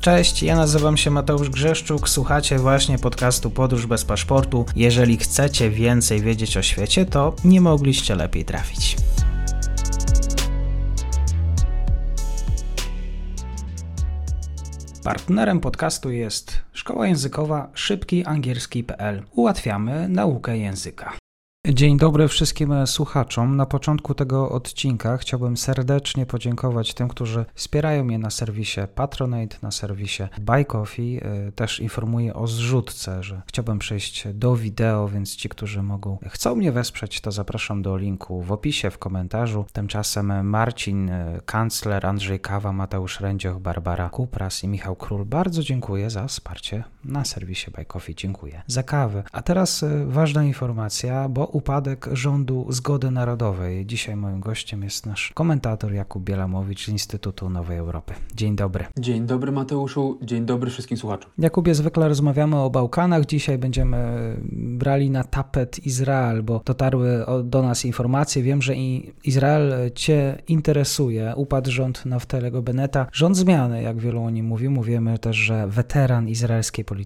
Cześć, ja nazywam się Mateusz Grzeszczuk, słuchacie właśnie podcastu Podróż bez paszportu. Jeżeli chcecie więcej wiedzieć o świecie, to nie mogliście lepiej trafić. Partnerem podcastu jest szkoła językowa szybkiangielski.pl. Ułatwiamy naukę języka. Dzień dobry wszystkim słuchaczom. Na początku tego odcinka chciałbym serdecznie podziękować tym, którzy wspierają mnie na serwisie Patronate, na serwisie Buy Coffee. Też informuję o zrzutce, że chciałbym przejść do wideo, więc ci, którzy mogą, chcą mnie wesprzeć, to zapraszam do linku w opisie, w komentarzu. Tymczasem Marcin e, Kancler, Andrzej Kawa, Mateusz Rędzioch, Barbara Kupras i Michał Król. Bardzo dziękuję za wsparcie na serwisie Buy Coffee. Dziękuję za kawę. A teraz e, ważna informacja, bo upadek rządu Zgody Narodowej. Dzisiaj moim gościem jest nasz komentator Jakub Bielamowicz z Instytutu Nowej Europy. Dzień dobry. Dzień dobry Mateuszu, dzień dobry wszystkim słuchaczom. Jakubie, zwykle rozmawiamy o Bałkanach. Dzisiaj będziemy brali na tapet Izrael, bo dotarły do nas informacje. Wiem, że Izrael Cię interesuje. Upadł rząd Naftalego Beneta. Rząd zmiany, jak wielu o nim mówi. Mówimy też, że weteran izraelskiej polityki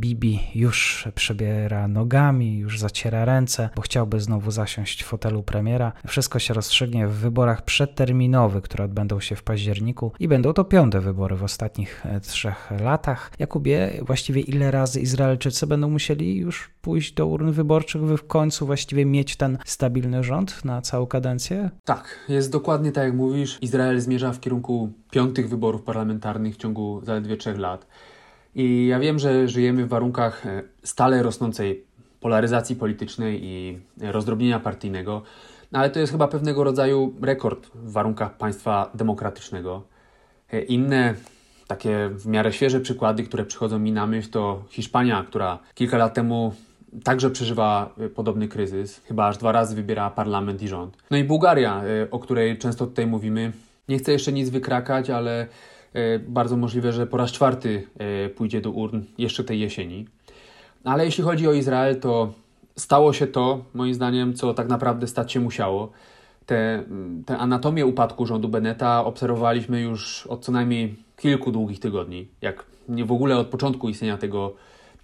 Bibi już przebiera nogami, już zaciera ręce, bo chciał chciałby znowu zasiąść w fotelu premiera. Wszystko się rozstrzygnie w wyborach przedterminowych, które odbędą się w październiku i będą to piąte wybory w ostatnich e, trzech latach. Jakubie, właściwie ile razy Izraelczycy będą musieli już pójść do urn wyborczych, by w końcu właściwie mieć ten stabilny rząd na całą kadencję? Tak, jest dokładnie tak jak mówisz. Izrael zmierza w kierunku piątych wyborów parlamentarnych w ciągu zaledwie trzech lat. I ja wiem, że żyjemy w warunkach e, stale rosnącej polaryzacji politycznej i rozdrobnienia partyjnego, no ale to jest chyba pewnego rodzaju rekord w warunkach państwa demokratycznego. E, inne takie w miarę świeże przykłady, które przychodzą mi na myśl, to Hiszpania, która kilka lat temu także przeżywa e, podobny kryzys, chyba aż dwa razy wybiera parlament i rząd. No i Bułgaria, o której często tutaj mówimy. Nie chcę jeszcze nic wykrakać, ale bardzo możliwe, że po raz czwarty pójdzie do urn jeszcze tej jesieni. Ale jeśli chodzi o Izrael, to stało się to, moim zdaniem, co tak naprawdę stać się musiało. Tę te, te anatomię upadku rządu Beneta obserwowaliśmy już od co najmniej kilku długich tygodni, jak nie w ogóle od początku istnienia tego,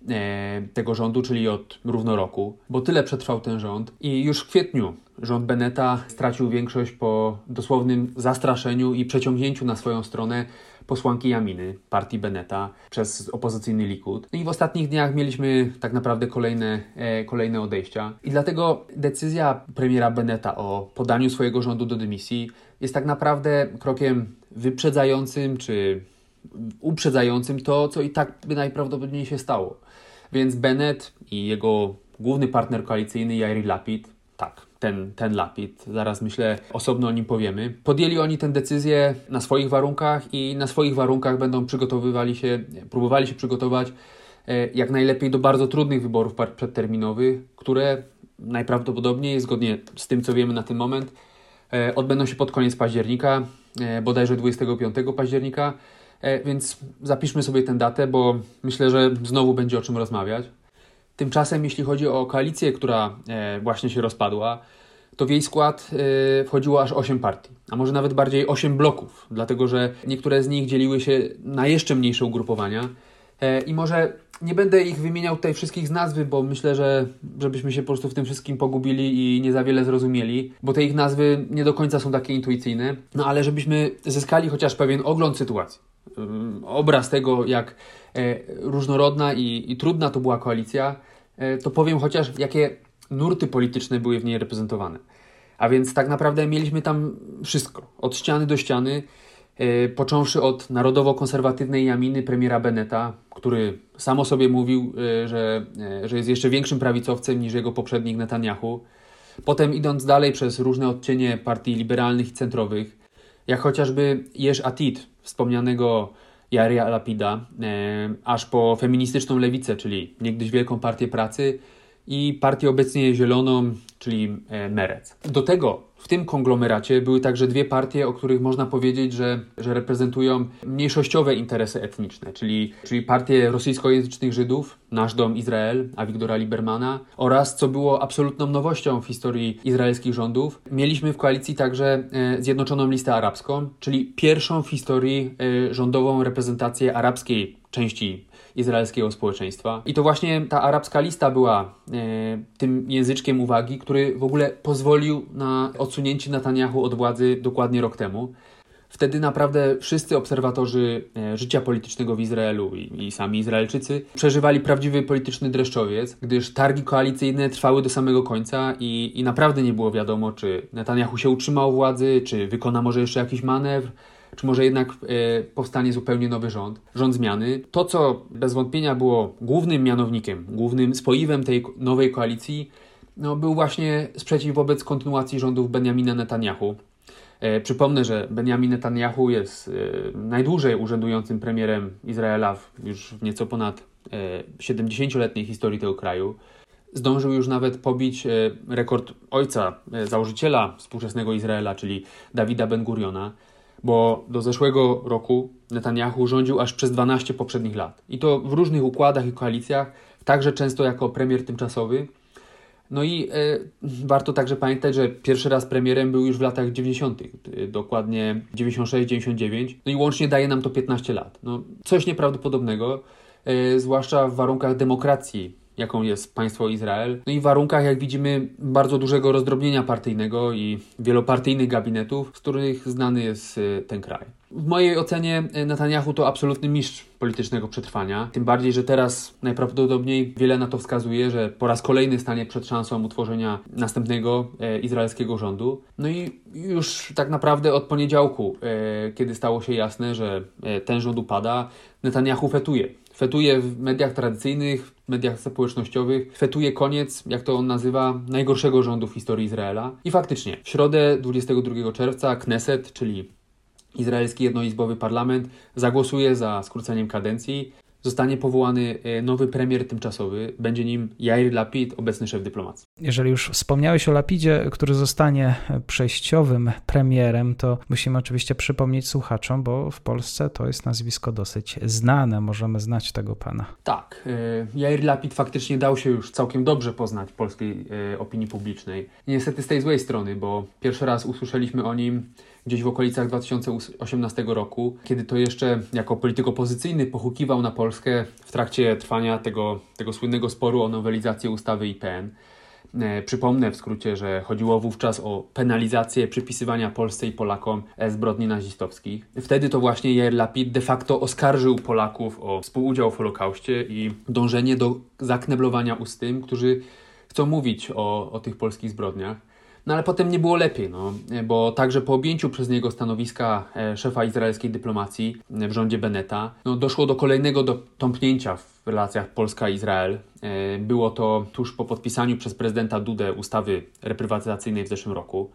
e, tego rządu, czyli od równo roku, bo tyle przetrwał ten rząd. I już w kwietniu rząd Beneta stracił większość po dosłownym zastraszeniu i przeciągnięciu na swoją stronę posłanki Jaminy, partii Beneta, przez opozycyjny Likud. No i w ostatnich dniach mieliśmy tak naprawdę kolejne, e, kolejne odejścia. I dlatego decyzja premiera Beneta o podaniu swojego rządu do dymisji jest tak naprawdę krokiem wyprzedzającym czy uprzedzającym to, co i tak by najprawdopodobniej się stało. Więc Bennett i jego główny partner koalicyjny Jair Lapid, tak, ten, ten lapid. Zaraz myślę, osobno o nim powiemy. Podjęli oni tę decyzję na swoich warunkach i na swoich warunkach będą przygotowywali się, próbowali się przygotować e, jak najlepiej do bardzo trudnych wyborów przedterminowych, które najprawdopodobniej, zgodnie z tym, co wiemy na ten moment, e, odbędą się pod koniec października, e, bodajże 25 października, więc zapiszmy sobie tę datę, bo myślę, że znowu będzie o czym rozmawiać. Tymczasem, jeśli chodzi o koalicję, która e, właśnie się rozpadła, to w jej skład e, wchodziło aż 8 partii, a może nawet bardziej 8 bloków, dlatego że niektóre z nich dzieliły się na jeszcze mniejsze ugrupowania. E, I może nie będę ich wymieniał tutaj wszystkich z nazwy, bo myślę, że żebyśmy się po prostu w tym wszystkim pogubili i nie za wiele zrozumieli, bo te ich nazwy nie do końca są takie intuicyjne. No ale żebyśmy zyskali chociaż pewien ogląd sytuacji, obraz tego, jak różnorodna i, i trudna to była koalicja, E, to powiem chociaż, jakie nurty polityczne były w niej reprezentowane. A więc tak naprawdę mieliśmy tam wszystko, od ściany do ściany, e, począwszy od narodowo-konserwatywnej Jaminy premiera Beneta, który sam o sobie mówił, e, że, że jest jeszcze większym prawicowcem niż jego poprzednik Netanyahu. Potem idąc dalej przez różne odcienie partii liberalnych i centrowych, jak chociażby Jesh Atid, wspomnianego Jaria Lapida, aż po feministyczną lewicę, czyli niegdyś Wielką Partię Pracy i partię obecnie zieloną, czyli Merec. Do tego w tym konglomeracie były także dwie partie, o których można powiedzieć, że, że reprezentują mniejszościowe interesy etniczne, czyli, czyli partię rosyjskojęzycznych Żydów, Nasz Dom Izrael, Awigdora Libermana oraz, co było absolutną nowością w historii izraelskich rządów, mieliśmy w koalicji także e, Zjednoczoną Listę Arabską, czyli pierwszą w historii e, rządową reprezentację arabskiej części izraelskiego społeczeństwa. I to właśnie ta arabska lista była e, tym języczkiem uwagi, który w ogóle pozwolił na odsunięcie Netanyahu od władzy dokładnie rok temu. Wtedy naprawdę wszyscy obserwatorzy e, życia politycznego w Izraelu i, i, sami Izraelczycy przeżywali prawdziwy polityczny dreszczowiec, gdyż targi koalicyjne trwały do samego końca i, i naprawdę nie było wiadomo, czy Netanyahu się utrzymał władzy, czy wykona może jeszcze jakiś manewr, czy może jednak e, powstanie zupełnie nowy rząd, rząd zmiany. To, co bez wątpienia było głównym mianownikiem, głównym spoiwem tej nowej koalicji, no, był właśnie sprzeciw wobec kontynuacji rządów Benjamina Netanyahu. E, przypomnę, że Benjamin Netanyahu jest e, najdłużej urzędującym premierem Izraela już w nieco ponad e, 70-letniej historii tego kraju. Zdążył już nawet pobić e, rekord ojca, e, założyciela współczesnego Izraela, czyli Dawida Ben-Guriona bo do zeszłego roku Netanyahu rządził aż przez 12 poprzednich lat. I to w różnych układach i koalicjach, także często jako premier tymczasowy. No i e, warto także pamiętać, że pierwszy raz premierem był już w latach 90., e, dokładnie 96-99, no i łącznie daje nam to 15 lat. No, coś nieprawdopodobnego, e, zwłaszcza w warunkach demokracji jaką jest państwo Izrael. No i w warunkach, jak widzimy, bardzo dużego rozdrobnienia partyjnego i wielopartyjnych gabinetów, z których znany jest y, ten kraj. W mojej ocenie y, Netanyahu to absolutny mistrz politycznego przetrwania. Tym bardziej, że teraz najprawdopodobniej wiele na to wskazuje, że po raz kolejny stanie przed szansą utworzenia następnego e, izraelskiego rządu. No i już tak naprawdę od poniedziałku, e, kiedy stało się jasne, że e, ten rząd upada, Netanyahu fetuje fetuje w mediach tradycyjnych, w mediach społecznościowych, fetuje koniec, jak to on nazywa, najgorszego rządu w historii Izraela. I faktycznie, w środę 22 czerwca Kneset, czyli izraelski jednoizbowy parlament, zagłosuje za skróceniem kadencji zostanie powołany e, nowy premier tymczasowy. Będzie nim Jair Lapid, obecny szef dyplomacji. Jeżeli już wspomniałeś o Lapidzie, który zostanie przejściowym premierem, to musimy oczywiście przypomnieć słuchaczom, bo w Polsce to jest nazwisko dosyć znane. Możemy znać tego pana. Tak. E, Jair Lapid faktycznie dał się już całkiem dobrze poznać polskiej e, opinii publicznej. Niestety z tej złej strony, bo pierwszy raz usłyszeliśmy o nim gdzieś w okolicach 2018 roku, kiedy to jeszcze jako polityk opozycyjny pochukiwał na Polskę w trakcie trwania tego, tego słynnego sporu o nowelizację ustawy IPN. E, przypomnę w skrócie, że chodziło wówczas o penalizację przypisywania Polsce i Polakom zbrodni nazistowskich. Wtedy to właśnie Jair Lapid de facto oskarżył Polaków o współudział w Holokauście i dążenie do zakneblowania ust tym, którzy chcą mówić o, o tych polskich zbrodniach. No ale potem nie było lepiej, no, bo także po objęciu przez niego stanowiska e, szefa izraelskiej dyplomacji e, w rządzie Beneta, no, doszło do kolejnego tąpnięcia w relacjach Polska-Izrael. E, było to tuż po podpisaniu przez prezydenta Dudę ustawy reprywatyzacyjnej w zeszłym roku.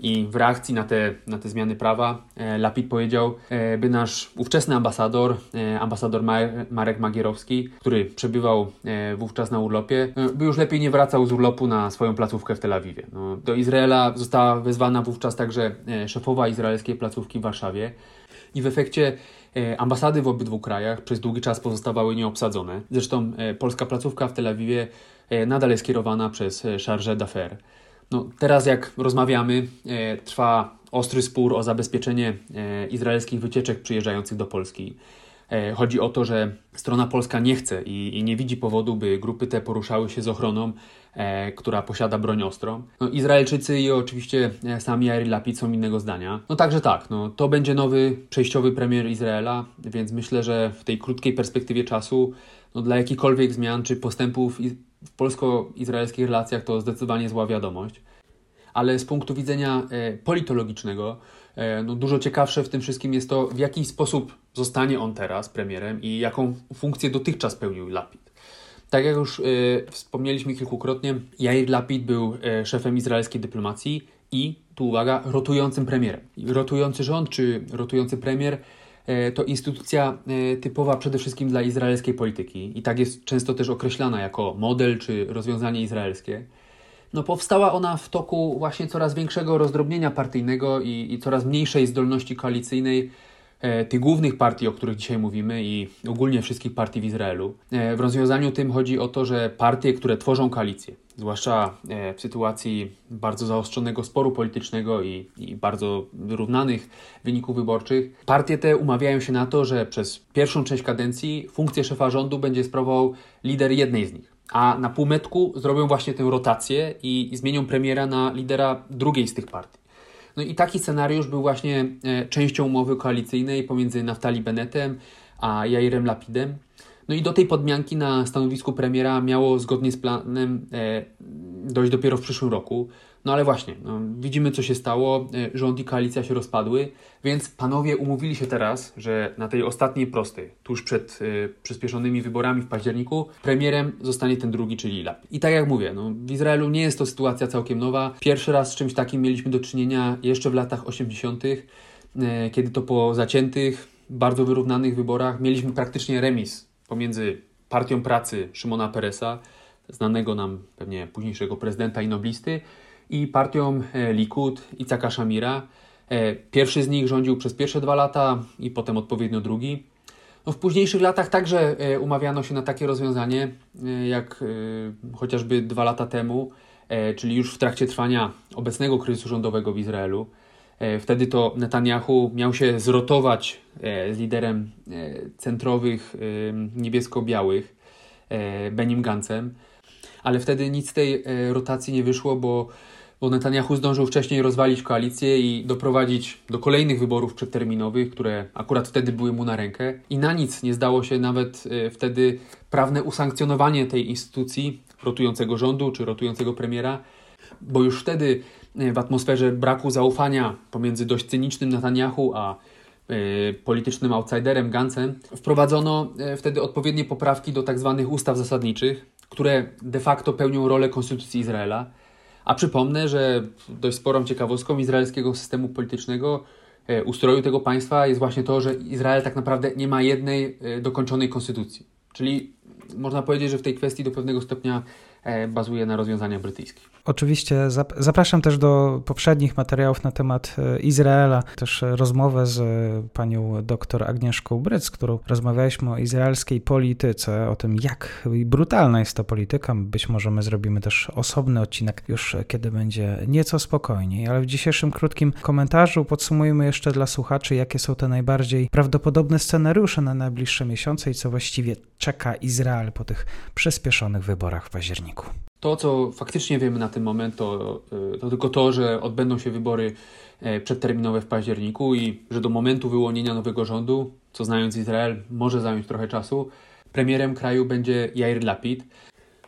I w reakcji na te, na te zmiany prawa e, Lapid powiedział, e, by nasz ówczesny ambasador, e, ambasador Marek Magierowski, który przebywał wówczas na urlopie, by już lepiej nie wracał z urlopu na swoją placówkę w Tel Awiwie. No, do Izraela została wezwana wówczas także szefowa izraelskiej placówki w Warszawie i w efekcie ambasady w obydwu krajach przez długi czas pozostawały nieobsadzone. Zresztą polska placówka w Tel Awiwie nadal jest kierowana przez Chargé d'Affaires. No, teraz jak rozmawiamy, e, trwa ostry spór o zabezpieczenie e, izraelskich wycieczek przyjeżdżających do Polski. E, chodzi o to, że strona polska nie chce i, i, nie widzi powodu, by grupy te poruszały się z ochroną, e, która posiada broń ostrą. No, Izraelczycy i oczywiście e, sami Yair Lapid są innego zdania. No także tak, no, to będzie nowy przejściowy premier Izraela, więc myślę, że w tej krótkiej perspektywie czasu no, dla jakichkolwiek zmian czy postępów w polsko-izraelskich relacjach to zdecydowanie zła wiadomość. Ale z punktu widzenia e, politologicznego, e, no dużo ciekawsze w tym wszystkim jest to, w jaki sposób zostanie on teraz premierem i jaką funkcję dotychczas pełnił Lapid. Tak jak już y, wspomnieliśmy kilkukrotnie, Jair Lapid był szefem izraelskiej dyplomacji i, tu uwaga, rotującym premierem. Rotujący rząd czy rotujący premier to instytucja typowa przede wszystkim dla izraelskiej polityki i tak jest często też określana jako model czy rozwiązanie izraelskie. No, powstała ona w toku właśnie coraz większego rozdrobnienia partyjnego i, i coraz mniejszej zdolności koalicyjnej E, tych głównych partii, o których dzisiaj mówimy i ogólnie wszystkich partii w Izraelu. E, w rozwiązaniu tym chodzi o to, że partie, które tworzą koalicję, zwłaszcza e, w sytuacji bardzo zaostrzonego sporu politycznego i, i bardzo wyrównanych wyników wyborczych, partie te umawiają się na to, że przez pierwszą część kadencji funkcję szefa rządu będzie sprawował lider jednej z nich. A na półmetku zrobią właśnie tę rotację i, i zmienią premiera na lidera drugiej z tych partii. No i taki scenariusz był właśnie e, częścią umowy koalicyjnej pomiędzy Naftali Bennettem a Jairem Lapidem. No i do tej podmianki na stanowisku premiera miało zgodnie z planem e, dojść dopiero w przyszłym roku. No ale właśnie, no, widzimy co się stało, e, rząd i koalicja się rozpadły, więc panowie umówili się teraz, że na tej ostatniej prostej, tuż przed y, przyspieszonymi wyborami w październiku, premierem zostanie ten drugi, czyli Lapid. I tak jak mówię, no, w Izraelu nie jest to sytuacja całkiem nowa. Pierwszy raz z czymś takim mieliśmy do czynienia jeszcze w latach 80., y, kiedy to po zaciętych, bardzo wyrównanych wyborach mieliśmy praktycznie remis pomiędzy Partią Pracy Szymona Peresa, znanego nam pewnie późniejszego prezydenta i noblisty, i partią e, Likud Icaka Shamira. E, pierwszy z nich rządził przez pierwsze dwa lata i potem odpowiednio drugi. No w późniejszych latach także e, umawiano się na takie rozwiązanie, jak chociażby dwa lata temu, czyli już w trakcie trwania obecnego kryzysu rządowego w Izraelu. Wtedy to Netanyahu miał się zrotować z liderem centrowych niebiesko-białych, Benim Gancem, ale wtedy nic z tej rotacji nie wyszło, bo bo Netanyahu zdążył wcześniej rozwalić koalicję i doprowadzić do kolejnych wyborów przedterminowych, które akurat wtedy były mu na rękę. I na nic nie zdało się nawet e, wtedy prawne usankcjonowanie tej instytucji, rotującego rządu czy rotującego premiera, bo już wtedy e, w atmosferze braku zaufania pomiędzy dość cynicznym Netanyahu a e, politycznym outsiderem Gancem, wprowadzono wtedy odpowiednie poprawki do tzw. Tak ustaw zasadniczych, które de facto pełnią rolę Konstytucji Izraela. A przypomnę, że dość sporą ciekawostką izraelskiego systemu politycznego, e, ustroju tego państwa jest właśnie to, że Izrael tak naprawdę nie ma jednej e, dokończonej konstytucji. Czyli można powiedzieć, że w tej kwestii do pewnego stopnia bazuje na rozwiązaniach brytyjskich. Oczywiście zapraszam też do poprzednich materiałów na temat e, Izraela, też rozmowę z e, panią dr Agnieszką Bryc, którą rozmawialiśmy o izraelskiej polityce, o tym jak brutalna jest ta polityka. Być może my zrobimy też osobny odcinek już kiedy będzie nieco spokojniej, ale w dzisiejszym krótkim komentarzu podsumujemy jeszcze dla słuchaczy, jakie są te najbardziej prawdopodobne scenariusze na najbliższe miesiące i co właściwie czeka Izrael po tych przyspieszonych wyborach w październiku. To, co faktycznie wiemy na ten moment, to, y, to tylko to, że odbędą się wybory e, przedterminowe w październiku i że do momentu wyłonienia nowego rządu, co znając Izrael, może zająć trochę czasu, premierem kraju będzie Jair Lapid.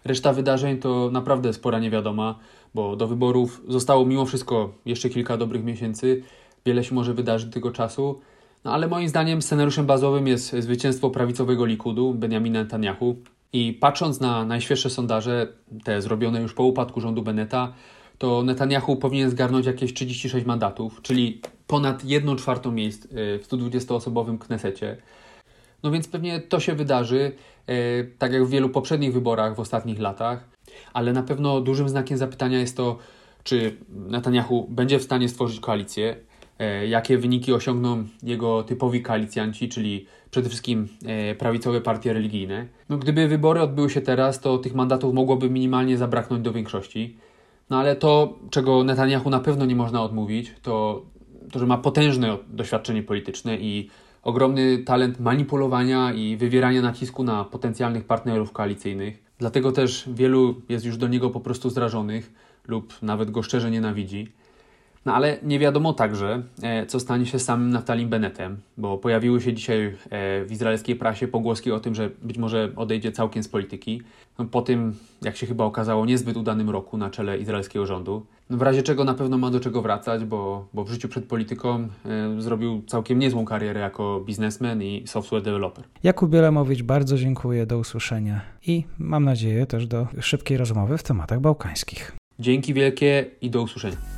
Reszta wydarzeń to naprawdę spora niewiadoma, bo do wyborów zostało mimo wszystko jeszcze kilka dobrych miesięcy. Wiele się może wydarzyć tego czasu. No ale moim zdaniem scenariuszem bazowym jest zwycięstwo prawicowego Likudu, Benjamina Netanyahu. I patrząc na najświeższe sondaże, te zrobione już po upadku rządu Beneta, to Netanyahu powinien zgarnąć jakieś 36 mandatów, czyli ponad 1 czwartą miejsc e, w 120-osobowym Knesecie. No więc pewnie to się wydarzy, e, tak jak w wielu poprzednich wyborach w ostatnich latach, ale na pewno dużym znakiem zapytania jest to, czy Netanyahu będzie w stanie stworzyć koalicję, e, jakie wyniki osiągną jego typowi koalicjanci, czyli przede wszystkim e, prawicowe partie religijne. No, gdyby wybory odbyły się teraz, to tych mandatów mogłoby minimalnie zabraknąć do większości. No ale to, czego Netanyahu na pewno nie można odmówić, to, to że ma potężne doświadczenie polityczne i ogromny talent manipulowania i wywierania nacisku na potencjalnych partnerów koalicyjnych. Dlatego też wielu jest już do niego po prostu zrażonych lub nawet go szczerze nienawidzi. No ale nie wiadomo także, e, co stanie się z samym Naftalim Bennettem, bo pojawiły się dzisiaj e, w izraelskiej prasie pogłoski o tym, że być może odejdzie całkiem z polityki. No, po tym, jak się chyba okazało, niezbyt udanym roku na czele izraelskiego rządu. No, w razie czego na pewno ma do czego wracać, bo, bo w życiu przed polityką e, zrobił całkiem niezłą karierę jako biznesmen i software developer. Jakub Bielemowicz, bardzo dziękuję, do usłyszenia i mam nadzieję też do szybkiej rozmowy w tematach bałkańskich. Dzięki wielkie i do usłyszenia.